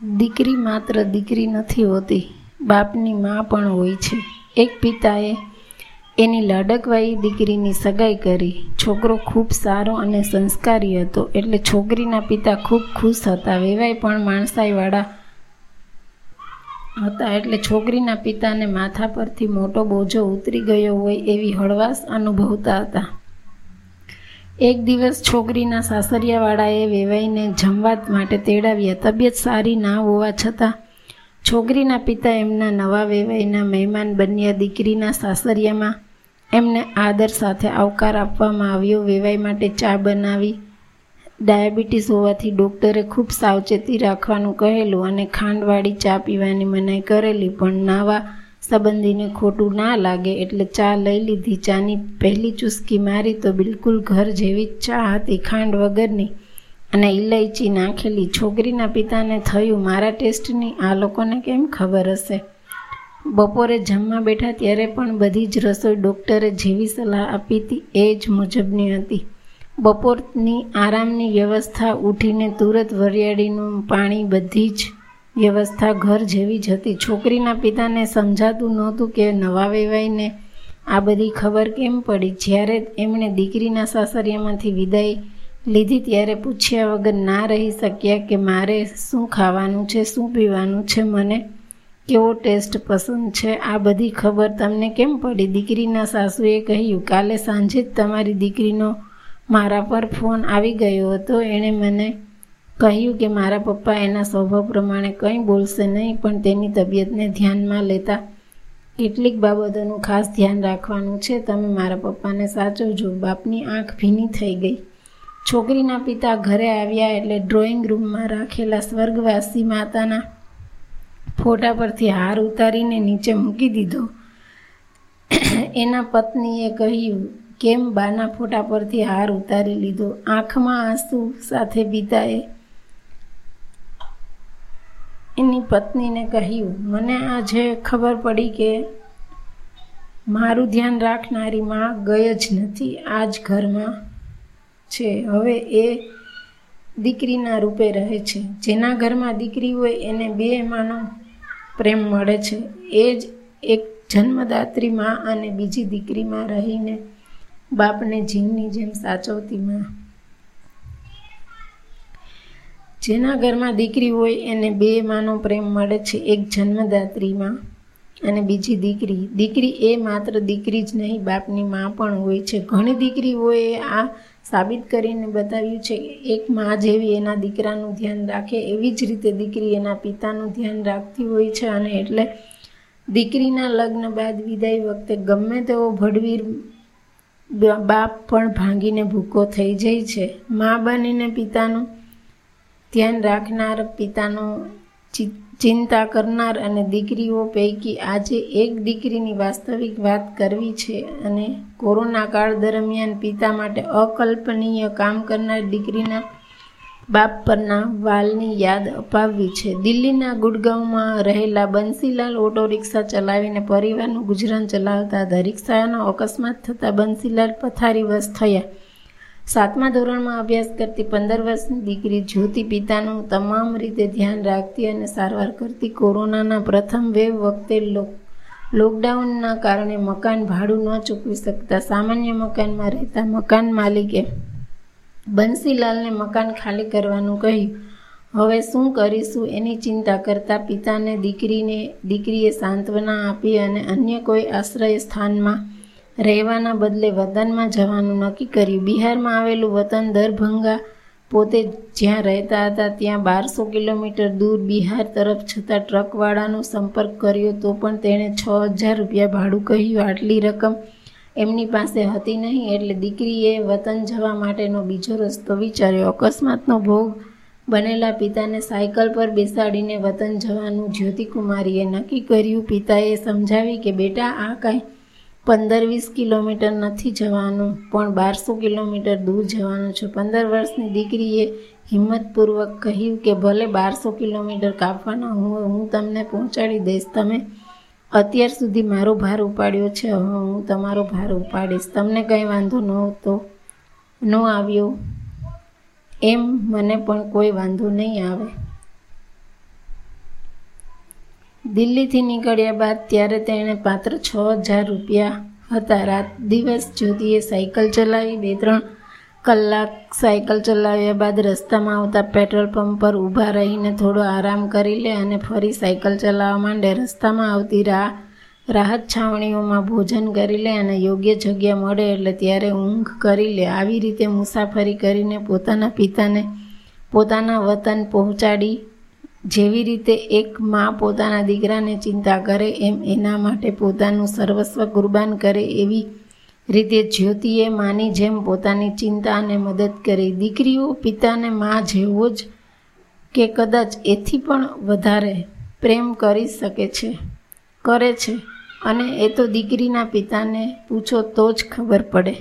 દીકરી માત્ર દીકરી નથી હોતી, બાપની મા પણ હોય છે. એક પિતાએ એની લાડકવાઈ દીકરીની સગાઈ કરી. છોકરો ખૂબ સારો અને સંસ્કારી હતો, એટલે છોકરીના પિતા ખૂબ ખુશ હતા. વેવાય પણ માણસાઈવાળા હતા, એટલે છોકરીના પિતાને માથા પરથી મોટો બોજો ઉતરી ગયો હોય એવી હળવાશ અનુભવતા હતા. એક દિવસ છોકરીના સાસરિયાવાળાએ વેવાઈને જમવા માટે તેડાવ્યા. તબિયત સારી ના હોવા છતાં છોકરીના પિતા એમના નવા વેવાઈના મહેમાન બન્યા. દીકરીના સાસરિયામાં એમને આદર સાથે આવકાર આપવામાં આવ્યો. વેવાઈ માટે ચા બનાવી, ડાયાબિટીસ હોવાથી ડૉક્ટરે ખૂબ સાવચેતી રાખવાનું કહેલું અને ખાંડવાળી ચા પીવાની મનાઈ કરેલી. પણ નાવા સંબંધીને ખોટું ના લાગે એટલે ચા લઈ લીધી. ચાની પહેલી ચુસ્કી મારી તો બિલકુલ ઘર જેવી જ ચા હતી, ખાંડ વગરની. અને ઇલાયચી નાખેલી છોકરીના પિતાને થયું મારા ટેસ્ટની. આ લોકોને કેમ ખબર હશે? બપોરે જમવા બેઠા ત્યારે પણ બધી જ રસોઈ ડૉક્ટરે જેવી સલાહ આપી હતી એ જ મુજબની હતી. બપોરની આરામની વ્યવસ્થા ઉઠીને તુરત વરિયાળીનું પાણી બધી જ વ્યવસ્થા ઘર જેવી જ હતી. છોકરીના પિતાને સમજાતું નહોતું કે નવા વેવાઈને આ બધી ખબર કેમ પડી? જ્યારે એમણે દીકરીના સાસરિયામાંથી વિદાય લીધી, ત્યારે પૂછ્યા વગર ના રહી શક્યા કે મારે શું ખાવાનું છે, શું પીવાનું છે, મને કેવો ટેસ્ટ પસંદ છે? આ બધી ખબર તમને કેમ પડી? દીકરીના સાસુએ કહ્યું, કાલે સાંજે જ તમારી દીકરીનો મારા પર ફોન આવી ગયો હતો. એણે મને કહ્યું કે મારા પપ્પા એના સ્વભાવ પ્રમાણે કંઈ બોલશે નહીં, પણ તેની તબિયતને ધ્યાનમાં લેતા કેટલીક બાબતોનું ખાસ ધ્યાન રાખવાનું છે. તમે મારા પપ્પાને સાચવજો. બાપની આંખ ભીની થઈ ગઈ. છોકરીના પિતા ઘરે આવ્યા એટલે ડ્રોઈંગ રૂમમાં રાખેલા સ્વર્ગવાસી માતાના ફોટા પરથી હાર ઉતારીને નીચે મૂકી દીધો. એના પત્નીએ કહ્યું, કેમ બાના ફોટા પરથી હાર ઉતારી લીધો? આંખમાં આંસુ સાથે પિતાએ એની પત્નીને કહ્યું, મને આજે ખબર પડી કે મારું ધ્યાન રાખનારી માં ગઈ જ નથી, આ જ ઘરમાં છે. હવે એ દીકરીના રૂપે રહે છે. જેના ઘરમાં દીકરી હોય એને બે માનો પ્રેમ મળે છે. એ જ એક જન્મદાત્રી માં અને બીજી દીકરીમાં રહીને બાપને જીવની જેમ સાચવતી માં જેના ઘરમાં દીકરી હોય એને બે માનો પ્રેમ મળે છે, એક જન્મદાત્રીમાં અને બીજી દીકરી. દીકરી એ માત્ર દીકરી જ નહીં, બાપની માં પણ હોય છે. ઘણી દીકરીઓએ આ સાબિત કરીને બતાવ્યું છે એક મા જેવી એના દીકરાનું ધ્યાન રાખે, એવી જ રીતે દીકરી એના પિતાનું ધ્યાન રાખતી હોય છે અને એટલે દીકરીના લગ્ન બાદ વિદાય વખતે ગમે તેવો ભડવીર બાપ પણ ભાંગીને ભૂકો થઈ જાય છે. મા બનીને પિતાનું ધ્યાન રાખનાર પિતાનો ચિંતા કરનાર અને દીકરીઓ પૈકી આજે એક દીકરીની વાસ્તવિક વાત કરવી છે અને કોરોના કાળ દરમિયાન પિતા માટે અકલ્પનીય કામ કરનાર દીકરીના બાપ પરના વાલની યાદ અપાવવી છે. દિલ્હીના ગુડગાંવમાં રહેલા બંસીલાલ ઓટો રિક્ષા ચલાવીને પરિવારનું ગુજરાન ચલાવતા રિક્ષાનો અકસ્માત થતાં બંસીલાલ પથારીવશ થયા. સાતમા ધોરણમાં અભ્યાસ કરતી પંદર વર્ષની દીકરી જ્યોતિ પિતાનું તમામ રીતે ધ્યાન રાખતી અને સારવાર કરતી કોરોનાના પ્રથમ વેવ વખતે લોકડાઉનના કારણે મકાન ભાડું ન ચૂકવી શકતા સામાન્ય મકાનમાં રહેતા મકાન માલિકે બંસીલાલને મકાન ખાલી કરવાનું કહ્યું. હવે શું કરીશું એની ચિંતા કરતાં પિતાને દીકરીને દીકરીએ સાંત્વના આપી અને અન્ય કોઈ આશ્રય સ્થાનમાં રહેવાના બદલે વતનમાં જવાનું નક્કી કર્યું. બિહારમાં આવેલું વતન દરભંગા પોતે જ્યાં રહેતા હતા ત્યાં બારસો કિલોમીટર દૂર બિહાર તરફ છતાં ટ્રકવાળાનો સંપર્ક કર્યો તો પણ તેણે છ હજાર રૂપિયા ભાડું કહ્યું. આટલી રકમ એમની પાસે હતી નહીં એટલે દીકરીએ વતન જવા માટેનો બીજો રસ્તો વિચાર્યો. અકસ્માતનો ભોગ બનેલા પિતાને સાયકલ પર બેસાડીને વતન જવાનું જ્યોતિકુમારીએ નક્કી કર્યું. પિતાએ સમજાવી કે, બેટા, આ કાંઈ પંદર વીસ કિલોમીટર નથી જવાનું, પણ બારસો કિલોમીટર દૂર જવાનું છે. પંદર વર્ષની દીકરીએ હિંમતપૂર્વક કહ્યું કે, ભલે બારસો કિલોમીટર કાપવાના હું હું તમને પહોંચાડી દઈશ. તમે અત્યાર સુધી મારો ભાર ઉપાડ્યો છે. હવે હું તમારો ભાર ઉપાડીશ. તમને કંઈ વાંધો નહોતો, ન આવ્યો એમ મને પણ કોઈ વાંધો નહીં આવે. દિલ્હીથી નીકળ્યા બાદ ત્યારે તેણે પાત્ર છ હજાર રૂપિયા હતા. રાત દિવસ જ્યોતિએ સાયકલ ચલાવી બે ત્રણ કલાક સાયકલ ચલાવ્યા બાદ રસ્તામાં આવતા પેટ્રોલ પંપ પર ઊભા રહીને થોડો આરામ કરી લે અને ફરી સાયકલ ચલાવવા માંડે રસ્તામાં આવતી રાહ રાહત છાવણીઓમાં ભોજન કરી લે અને યોગ્ય જગ્યા મળે એટલે ત્યારે ઊંઘ કરી લે. આવી રીતે મુસાફરી કરીને પોતાના પિતાને, પોતાના વતન પહોંચાડી જેવી રીતે એક મા પોતાના દીકરાને ચિંતા કરે, એમ એના માટે પોતાનું સર્વસ્વ કુરબાન કરે, એવી રીતે જ્યોતિએ માની જેમ પોતાની ચિંતા અને મદદ કરી. દીકરીઓ પિતાને મા જેવો જ કે કદાચ એથી પણ વધારે પ્રેમ કરી શકે છે, કરે છે. અને એ તો દીકરીના પિતાને પૂછો તો જ ખબર પડે.